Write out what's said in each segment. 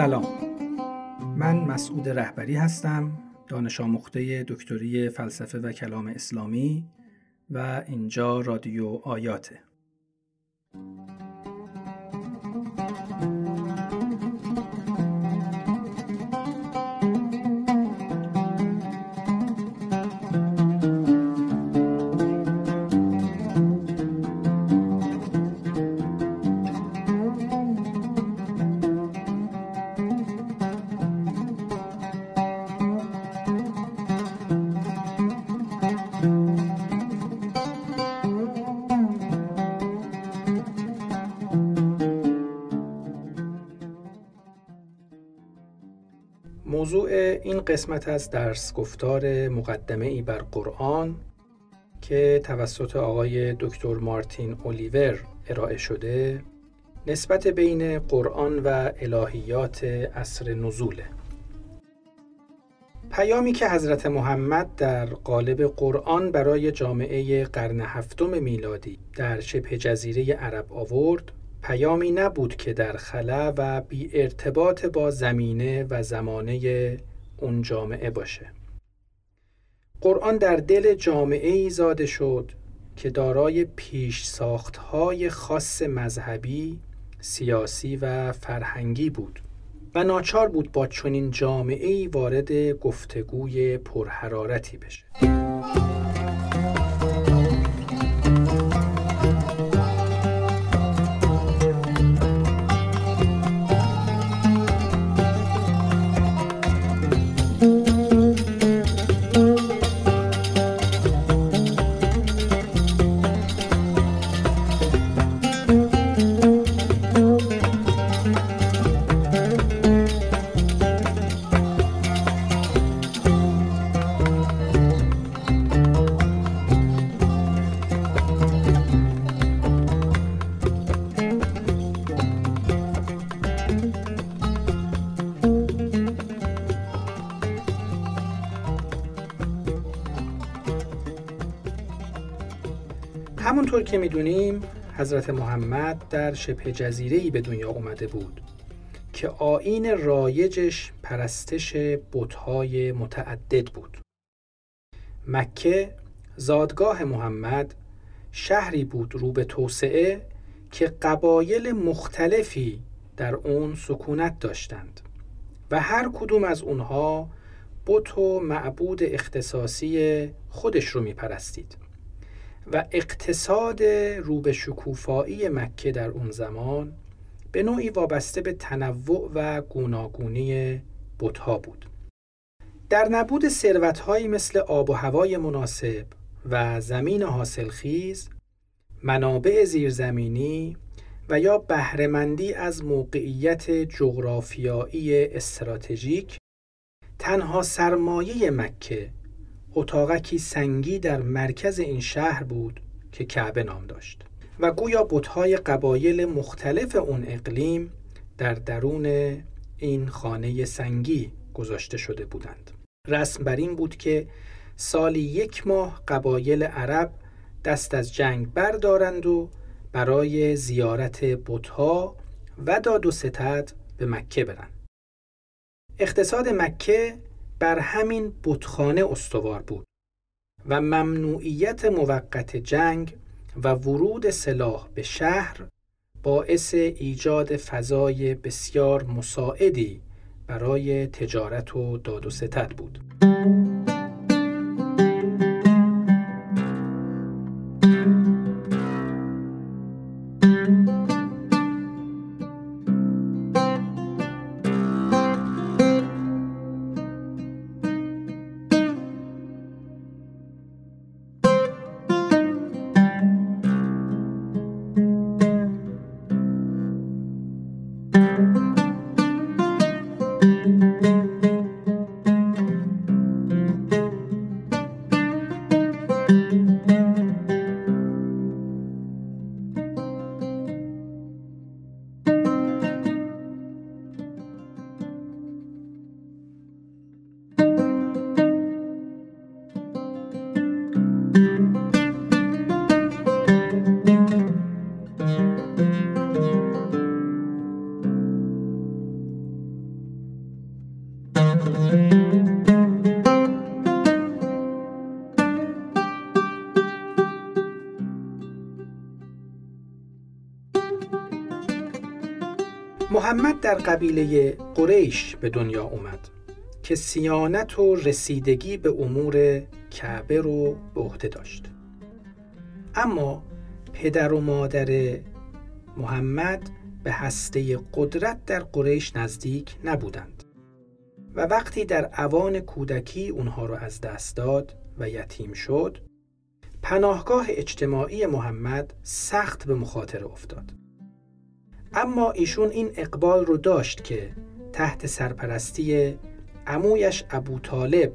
سلام. من مسعود رهبری هستم دانش آموخته دکتری فلسفه و کلام اسلامی و اینجا رادیو آیاته. موضوع این قسمت از درس گفتار مقدمه ای بر قرآن که توسط آقای دکتر مارتین اولیور ارائه شده نسبت بین قرآن و الهیات عصر نزوله پیامی که حضرت محمد در قالب قرآن برای جامعه قرن هفتم میلادی در شبه جزیره عرب آورد پیامی نبود که در خلا و بی ارتباط با زمینه و زمانه اون جامعه باشه. قرآن در دل جامعه ای زاده شد که دارای پیش ساختهای خاص مذهبی، سیاسی و فرهنگی بود و ناچار بود با چنین جامعه ای وارد گفتگوی پرحرارتی بشه. که می‌دونیم حضرت محمد در شبه جزیره به دنیا اومده بود که آین رایجش پرستش بتهای متعدد بود. مکه زادگاه محمد شهری بود رو به توسعه که قبایل مختلفی در اون سکونت داشتند و هر کدوم از اونها بت و معبود اختصاصی خودش رو میپرستید. و اقتصاد رو به شکوفایی مکه در اون زمان به نوعی وابسته به تنوع و گوناگونی بتها بود. در نبود ثروتهایی مثل آب و هوای مناسب و زمین حاصلخیز، منابع زیرزمینی و یا بهرهمندی از موقعیت جغرافیایی استراتژیک تنها سرمایه مکه اتاقکی سنگی در مرکز این شهر بود که کعبه نام داشت. و گویا بتهای قبایل مختلف اون اقلیم در درون این خانه سنگی گذاشته شده بودند. رسم بر این بود که سالی یک ماه قبایل عرب دست از جنگ بردارند و برای زیارت بتها و داد و ستد به مکه برند اقتصاد مکه بر همین بتخانه استوار بود و ممنوعیت موقت جنگ و ورود سلاح به شهر باعث ایجاد فضای بسیار مساعدی برای تجارت و داد و ستد بود. محمد در قبیله قریش به دنیا اومد که سیانت و رسیدگی به امور کعبه رو به عهده داشت. اما پدر و مادر محمد به هسته قدرت در قریش نزدیک نبودند و وقتی در اوان کودکی اونها رو از دست داد و یتیم شد پناهگاه اجتماعی محمد سخت به مخاطره افتاد. اما ایشون این اقبال رو داشت که تحت سرپرستی عمویش ابو طالب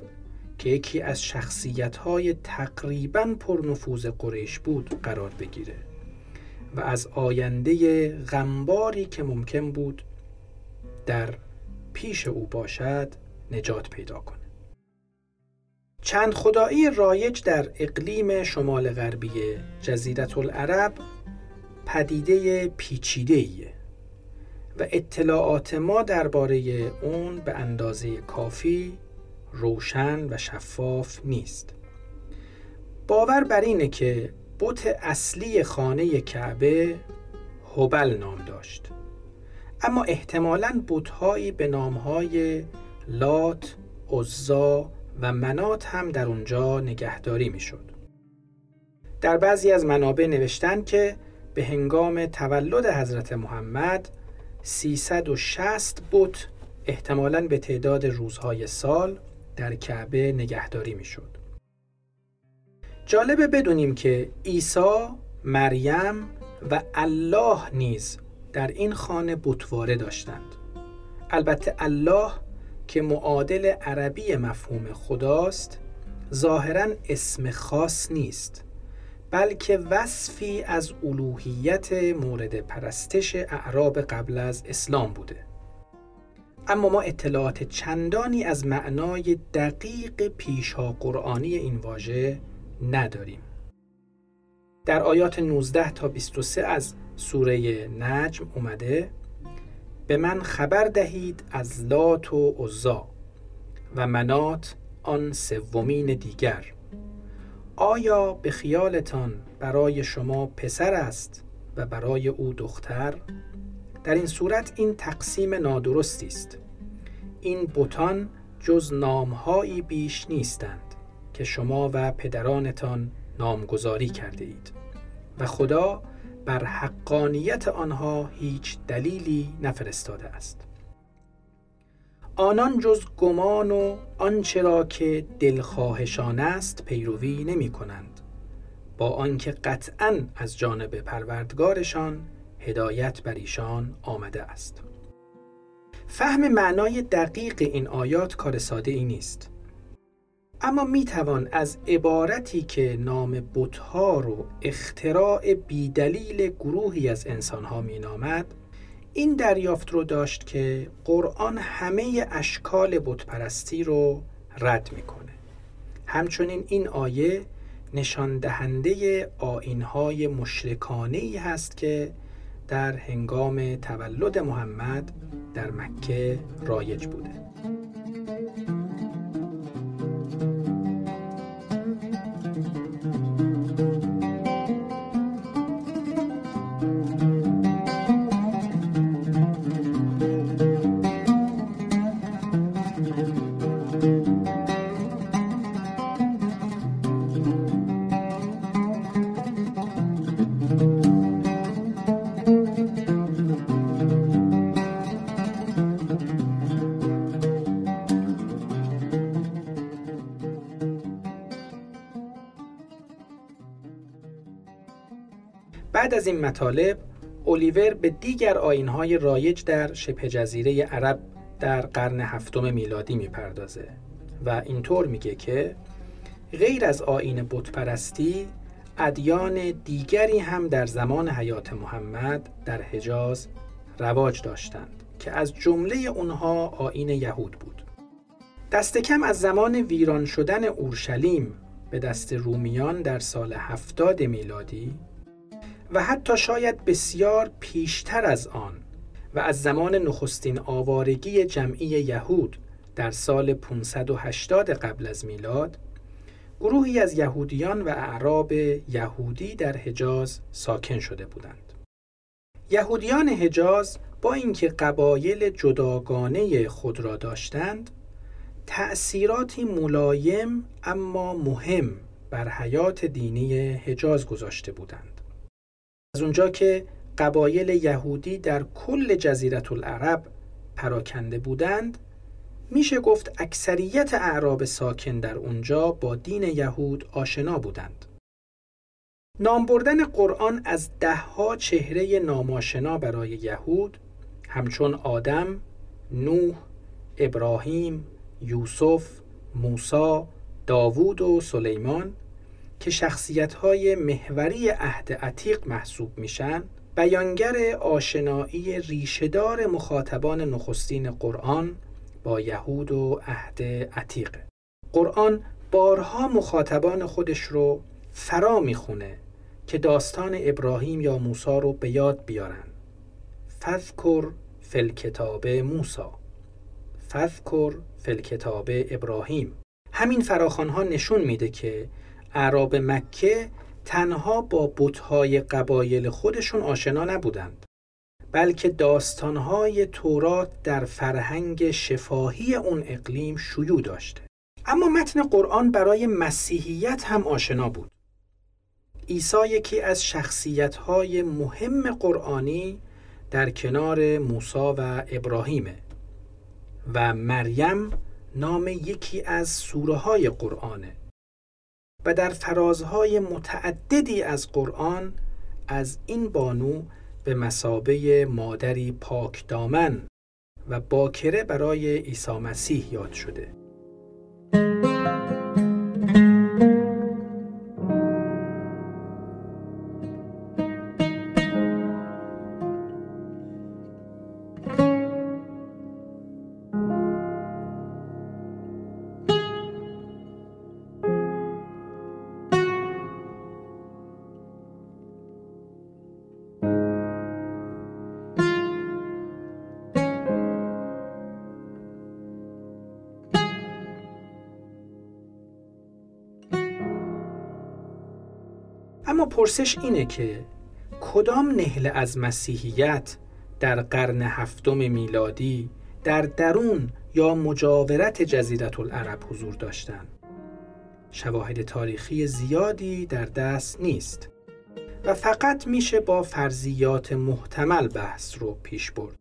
که یکی از شخصیت‌های تقریباً پرنفوذ قریش بود قرار بگیره. و از آینده غمباری که ممکن بود در پیش او باشد نجات پیدا کنه. چند خدایی رایج در اقلیم شمال غربی جزیرت العرب پدیده پیچیده ایه و اطلاعات ما درباره اون به اندازه کافی روشن و شفاف نیست باور بر اینه که بت اصلی خانه کعبه هبل نام داشت اما احتمالاً بتهایی به نامهای لات، عزا و منات هم در اونجا نگهداری می‌شد. در بعضی از منابع نوشتن که به هنگام تولد حضرت محمد 360 بت احتمالاً به تعداد روزهای سال در کعبه نگهداری می‌شد. جالبه بدونیم که عیسی، مریم و الله نیز در این خانه بتواره داشتند. البته الله که معادل عربی مفهوم خداست ظاهرا اسم خاص نیست بلکه وصفی از الوهیت مورد پرستش اعراب قبل از اسلام بوده. اما ما اطلاعات چندانی از معنای دقیق پیشها قرآنی این واژه نداریم. در آیات 19 تا 23 از سوره نجم اومده به من خبر دهید از لات و عزا و منات آن سومین دیگر. آیا به خیالتان برای شما پسر است و برای او دختر؟ در این صورت این تقسیم نادرستی است. این بوتان جز نامهایی بیش نیستند که شما و پدرانتان نامگذاری کرده اید و خدا بر حقانیت آنها هیچ دلیلی نفرستاده است. آنان جز گمان و آنچه را که دلخواهشان است پیروی نمی کنند. با آنکه قطعا از جانب پروردگارشان هدایت بر ایشان آمده است. فهم معنای دقیق این آیات کار ساده ای نیست. اما می توان از عبارتی که نام بتها رو اختراع بیدلیل گروهی از انسانها می نامد این دریافت رو داشت که قرآن همه اشکال بتپرستی رو رد می‌کنه. همچنین این آیه نشان دهنده آینهای مشرکانه ای هست که در هنگام تولد محمد در مکه رایج بوده. بعد از این مطالب اولیور به دیگر آینهای رایج در شبه جزیره عرب در قرن هفتم میلادی می‌پردازه و اینطور میگه که غیر از آین بتپرستی ادیان دیگری هم در زمان حیات محمد در حجاز رواج داشتند که از جمله اونها آین یهود بود. دست کم از زمان ویران شدن اورشلیم به دست رومیان در سال هفتاد میلادی و حتی شاید بسیار پیشتر از آن و از زمان نخستین آوارگی جمعی یهود در سال 580 قبل از میلاد گروهی از یهودیان و اعراب یهودی در حجاز ساکن شده بودند. یهودیان حجاز با اینکه قبایل جداگانه خود را داشتند تأثیراتی ملایم اما مهم بر حیات دینی حجاز گذاشته بودند از اونجا که قبایل یهودی در کل جزیرت العرب پراکنده بودند میشه گفت اکثریت اعراب ساکن در اونجا با دین یهود آشنا بودند. نام بردن قرآن از دهها چهره ناماشنا برای یهود همچون آدم، نوح، ابراهیم، یوسف، موسا، داوود و سلیمان که شخصیت‌های محوری عهد عتیق محسوب میشن بیانگر آشنایی ریشهدار مخاطبان نخستین قرآن با یهود و عهد عتیق. قرآن بارها مخاطبان خودش رو فرا می‌خونه که داستان ابراهیم یا موسی رو به یاد بیارن. فذکر فل کتاب موسی. فذکر فل کتاب ابراهیم. همین فراخانها نشون میده که اعراب مکه تنها با بتهای قبایل خودشون آشنا نبودند بلکه داستانهای تورات در فرهنگ شفاهی اون اقلیم شیوع داشته. اما متن قرآن برای مسیحیت هم آشنا بود. عیسی یکی از شخصیتهای مهم قرآنی در کنار موسی و ابراهیمه و مریم نام یکی از سوره های قرآنه. و در فرازهای متعددی از قرآن از این بانو به مسابه مادری پاک دامن و باکره برای عیسی مسیح یاد شده. پرسش اینه که کدام نهله از مسیحیت در قرن هفتم میلادی در درون یا مجاورت جزیرت العرب حضور داشتند؟ شواهد تاریخی زیادی در دست نیست و فقط میشه با فرضیات محتمل بحث رو پیش برد.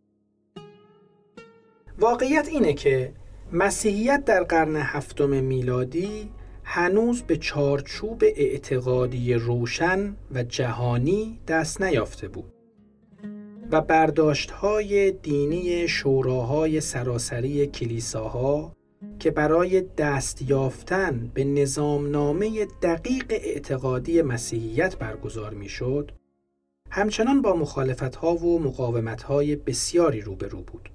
واقعیت اینه که مسیحیت در قرن هفتم میلادی هنوز به چارچوب اعتقادی روشن و جهانی دست نیافته بود و برداشت های دینی شوراهای سراسری کلیساها که برای دست یافتن به نظامنامه دقیق اعتقادی مسیحیت برگزار می‌شد همچنان با مخالفت ها و مقاومت های بسیاری روبرو بود.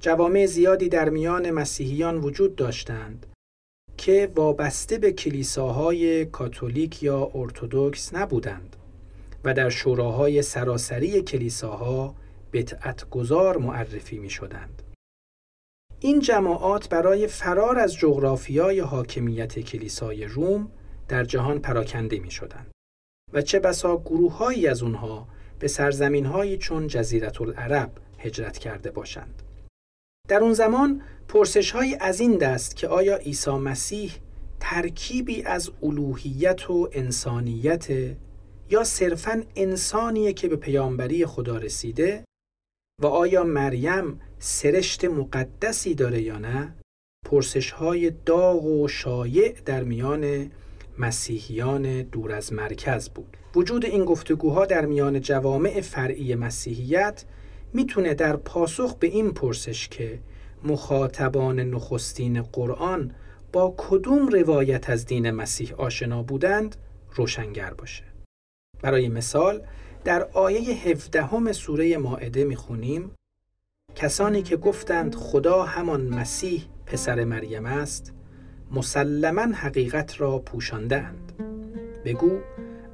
جوامع زیادی در میان مسیحیان وجود داشتند که وابسته به کلیساهای کاتولیک یا ارتودکس نبودند و در شوراهای سراسری کلیساها بتعت گذار معرفی می شدند. این جماعات برای فرار از جغرافیای حاکمیت کلیسای روم در جهان پراکنده می شدند و چه بسا گروههایی از اونها به سرزمین چون جزیرت العرب هجرت کرده باشند. در اون زمان پرسش های از این دست که آیا عیسی مسیح ترکیبی از الوهیت و انسانیت یا صرفا انسانیه که به پیامبری خدا رسیده و آیا مریم سرشت مقدسی داره یا نه پرسش های داغ و شایع در میان مسیحیان دور از مرکز بود. وجود این گفتگوها در میان جوامع فرعی مسیحیت می‌تونه در پاسخ به این پرسش که مخاطبان نخستین قرآن با کدوم روایت از دین مسیح آشنا بودند روشنگر باشه. برای مثال در آیه 17 سوره ماعده می‌خونیم کسانی که گفتند خدا همان مسیح پسر مریم است مسلما حقیقت را پوشاندند بگو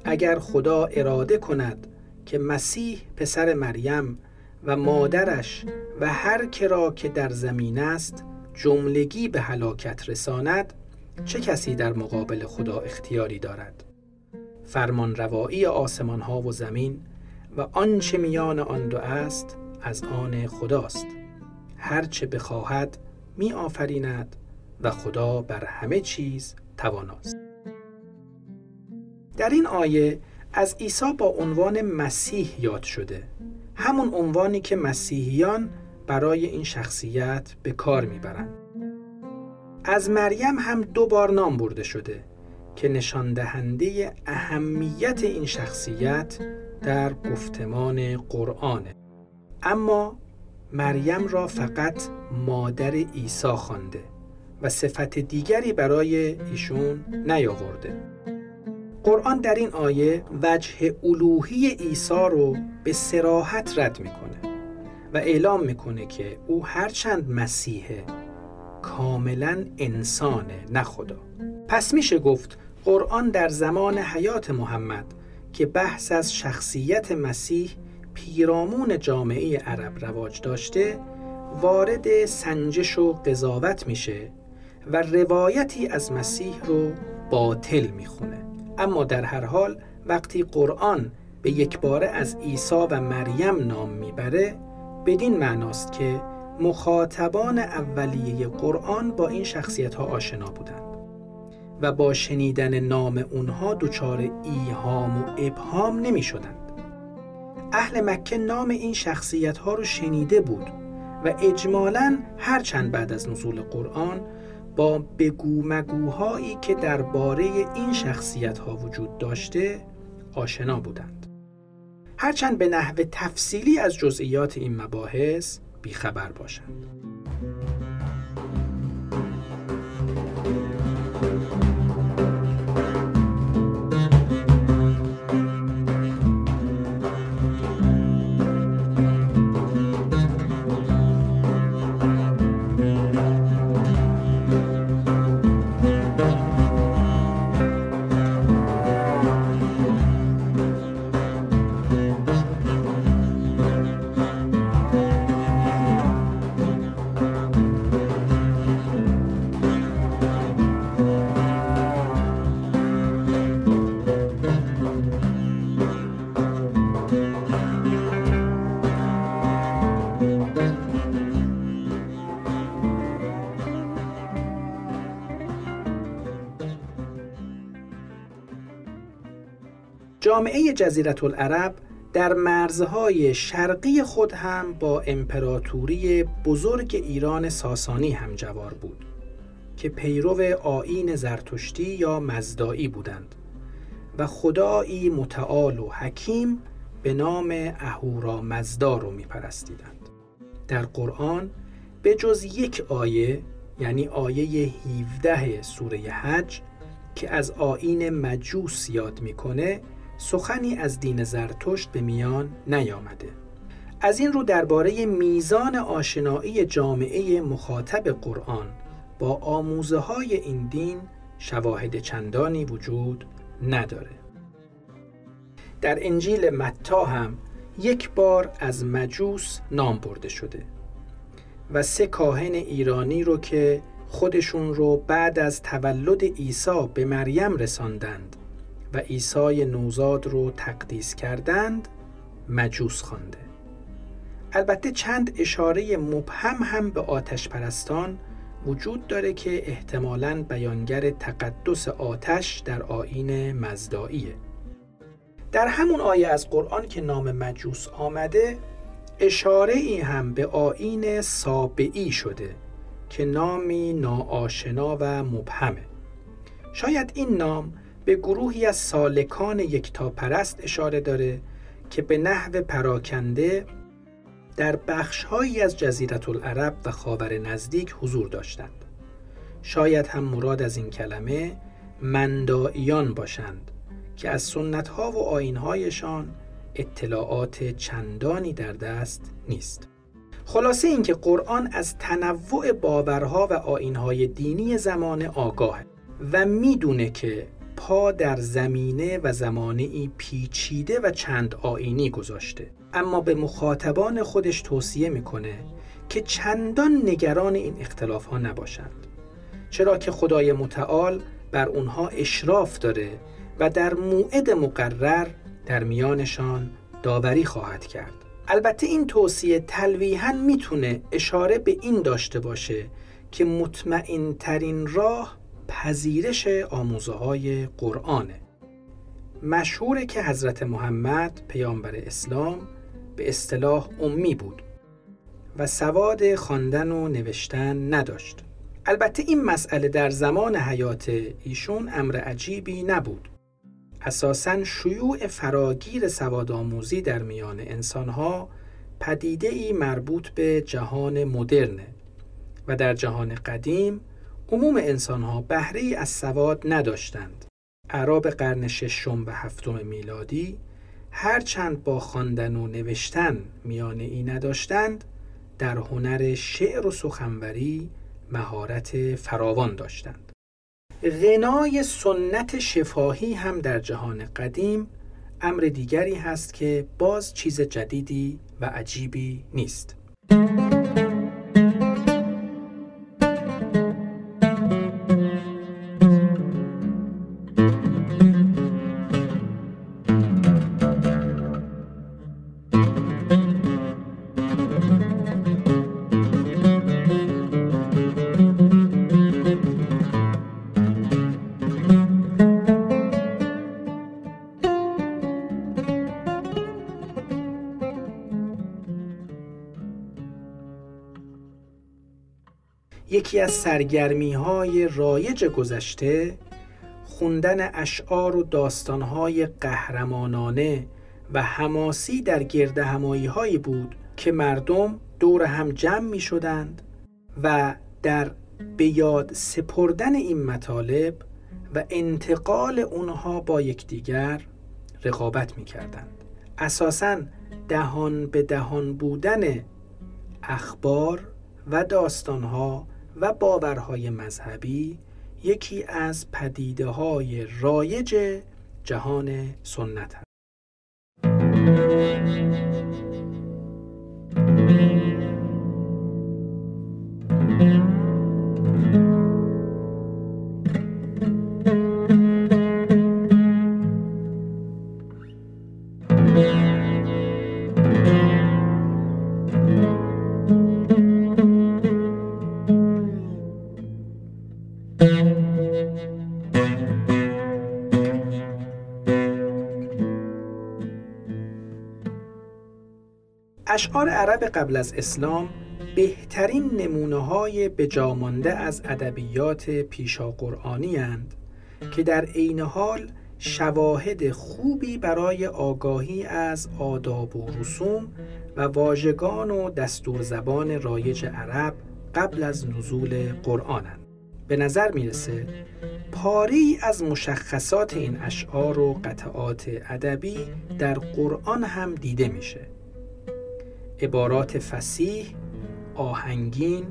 اگر خدا اراده کند که مسیح پسر مریم و مادرش و هر کرا که در زمین است جملگی به هلاکت رساند چه کسی در مقابل خدا اختیاری دارد؟ فرمان روایی آسمان ها و زمین و آنچه میان آن دو است از آن خداست. هرچه بخواهد می آفریند و خدا بر همه چیز تواناست. در این آیه از عیسی با عنوان مسیح یاد شده. همون عنوانی که مسیحیان برای این شخصیت به کار می‌برند. از مریم هم دو بار نام برده شده که نشان دهنده اهمیت این شخصیت در گفتمان قرآنه. اما مریم را فقط مادر عیسی خوانده و صفت دیگری برای ایشون نیاورده. قرآن در این آیه وجه الوهی عیسی رو به سراحت رد می‌کنه و اعلام می‌کنه که او هرچند مسیحه کاملا انسانه نه خدا. پس میشه گفت قرآن در زمان حیات محمد که بحث از شخصیت مسیح پیرامون جامعه عرب رواج داشته وارد سنجش و قضاوت میشه و روایتی از مسیح رو باطل می‌خونه. اما در هر حال وقتی قرآن به یک باره از عیسی و مریم نام می‌بره بدین معناست که مخاطبان اولیه قرآن با این شخصیت ها آشنا بودند و با شنیدن نام اونها دچار ایهام و ابهام نمی شدند. اهل مکه نام این شخصیت ها رو شنیده بود و اجمالا هرچند بعد از نزول قرآن با بگو مگوهایی که درباره این شخصیت ها وجود داشته آشنا بودند. هرچند به نحو تفصیلی از جزئیات این مباحث بیخبر باشند. جامعه جزیرت العرب در مرزهای شرقی خود هم با امپراتوری بزرگ ایران ساسانی همجوار بود که پیرو آین زرتشتی یا مزدایی بودند و خدایی متعال و حکیم به نام اهورا مزدا رو میپرستیدند. در قرآن به جز یک آیه یعنی آیه 17 سوره حج که از آین مجوس یاد می‌کنه سخنی از دین زرتشت به میان نیامده. از این رو درباره میزان آشنایی جامعه مخاطب قرآن با آموزه های این دین شواهد چندانی وجود نداره. در انجیل متا هم یک بار از مجوس نام برده شده و سه کاهن ایرانی رو که خودشون رو بعد از تولد عیسی به مریم رساندند و عیسی نوزاد رو تقدیس کردند مجوس خوانده. البته چند اشاره مبهم هم به آتش پرستان وجود داره که احتمالاً بیانگر تقدس آتش در آین مزدائیه. در همون آیه از قرآن که نام مجوس آمده اشاره ای هم به آین سابعی شده که نامی ناآشنا و مبهمه. شاید این نام به گروهی از سالکان یکتاپرست اشاره داره که به نحو پراکنده در بخشهایی از جزیرت العرب و خاور نزدیک حضور داشتند. شاید هم مراد از این کلمه مندائیان باشند که از سنتها و آینهایشان اطلاعات چندانی در دست نیست. خلاصه اینکه قرآن از تنوع باورها و آینهای دینی زمان آگاه و می‌دونه که پا در زمینه و زمانه ای پیچیده و چند آینی گذاشته. اما به مخاطبان خودش توصیه می‌کنه که چندان نگران این اختلاف ها نباشند. چرا که خدای متعال بر اونها اشراف داره و در موعد مقرر در میانشان داوری خواهد کرد. البته این توصیه تلویحا می‌تونه اشاره به این داشته باشه که مطمئن ترین راه پذیرش آموزه های قرآنه. مشهوره که حضرت محمد پیامبر اسلام به اصطلاح امی بود و سواد خواندن و نوشتن نداشت. البته این مسئله در زمان حیات ایشون امر عجیبی نبود. اساسا شیوع فراگیر سواد آموزی در میان انسانها پدیده ای مربوط به جهان مدرنه و در جهان قدیم عموم انسانها بهره از سواد نداشتند. عرب قرن ششم و هفتم میلادی هرچند با خواندن و نوشتن میانه ای نداشتند در هنر شعر و سخنوری مهارت فراوان داشتند. غنای سنت شفاهی هم در جهان قدیم امر دیگری هست که باز چیز جدیدی و عجیبی نیست. یکی از سرگرمی های رایج گذشته خوندن اشعار و داستانهای قهرمانانه و حماسی در گرد همایی هایی بود که مردم دور هم جمع می شدند و در به یاد سپردن این مطالب و انتقال اونها با یکدیگر رقابت می کردند اساساً دهان به دهان بودن اخبار و داستانها و باورهای مذهبی یکی از پدیده های رایج جهان سنت هست. اشعار عرب قبل از اسلام بهترین نمونه های بجامانده از ادبیات پیشا قرآنی هند که در عین حال شواهد خوبی برای آگاهی از آداب و رسوم و واژگان و دستور زبان رایج عرب قبل از نزول قرآنند. به نظر می‌رسه پاری از مشخصات این اشعار و قطعات ادبی در قرآن هم دیده میشه عبارات فسیح، آهنگین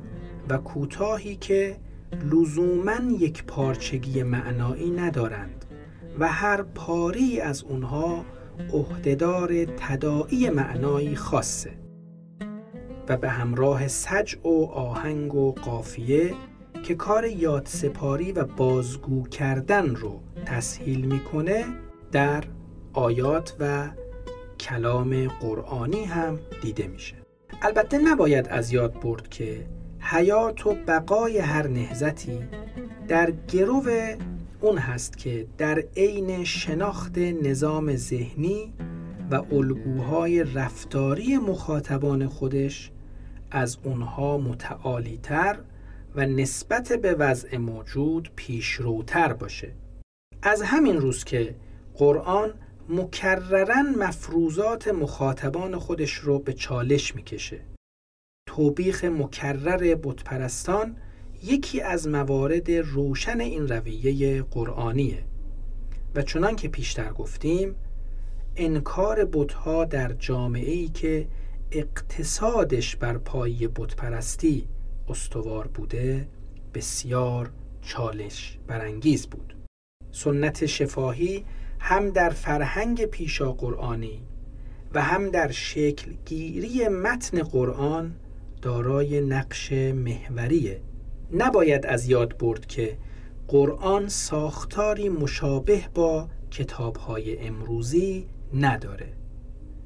و کوتاهی که لزوما یک پارچگی معنایی ندارند و هر پاری از اونها عهدهدار تداعی معنایی خاصه و به همراه سجع و آهنگ و قافیه که کار یاد سپاری و بازگو کردن رو تسهیل می‌کنه در آیات و کلام قرآنی هم دیده میشه. البته نباید از یاد برد که حیات و بقای هر نهزتی در گرو اون هست که در عین شناخت نظام ذهنی و الگوهای رفتاری مخاطبان خودش از اونها متعالیتر و نسبت به وضع موجود پیشروتر باشه. از همین روز که قرآن مکررن مفروضات مخاطبان خودش رو به چالش می‌کشه. توبیخ مکرر بتپرستان یکی از موارد روشن این رویه قرآنیه. و چنان که پیشتر گفتیم انکار بتها در جامعه ای که اقتصادش بر پای بتپرستی استوار بوده بسیار چالش برانگیز بود. سنت شفاهی هم در فرهنگ پیشا قرآنی و هم در شکل گیری متن قرآن دارای نقش محوریه. نباید از یاد برد که قرآن ساختاری مشابه با کتابهای امروزی نداره.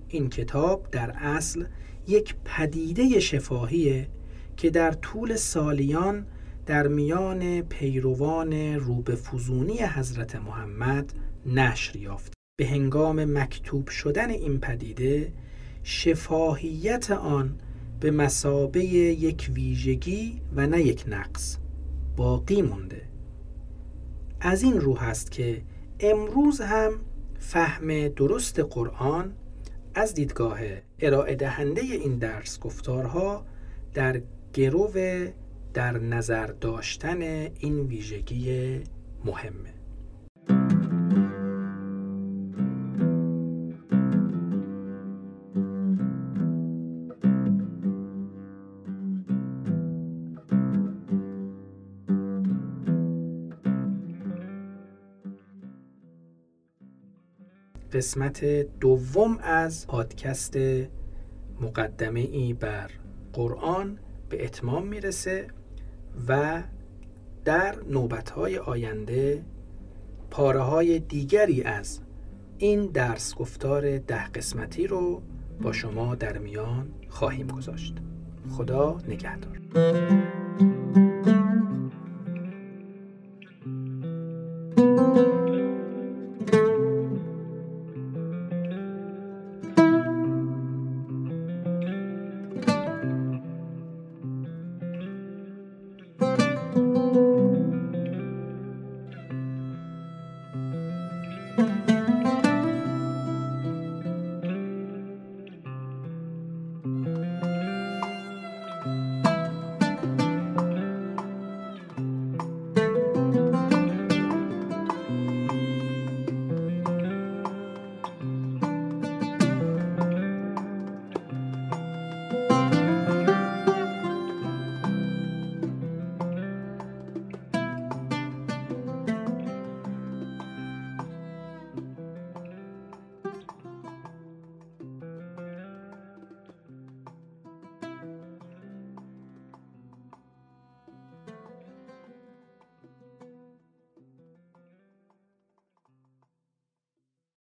این کتاب در اصل یک پدیده شفاهیه که در طول سالیان در میان پیروان روبه فزونی حضرت محمد نشر یافت. به هنگام مکتوب شدن این پدیده شفاهیت آن به مسابه یک ویژگی و نه یک نقص باقی مونده از این رو هست که امروز هم فهم درست قرآن از دیدگاه ارائه دهنده این درس گفتارها در گرو در نظر داشتن این ویژگی مهمه. قسمت دوم از پادکست مقدمه ای بر قرآن به اتمام می‌رسه. و در نوبتهای آینده پاره های دیگری از این درس گفتار ده قسمتی رو با شما در میان خواهیم گذاشت. خدا نگهدار.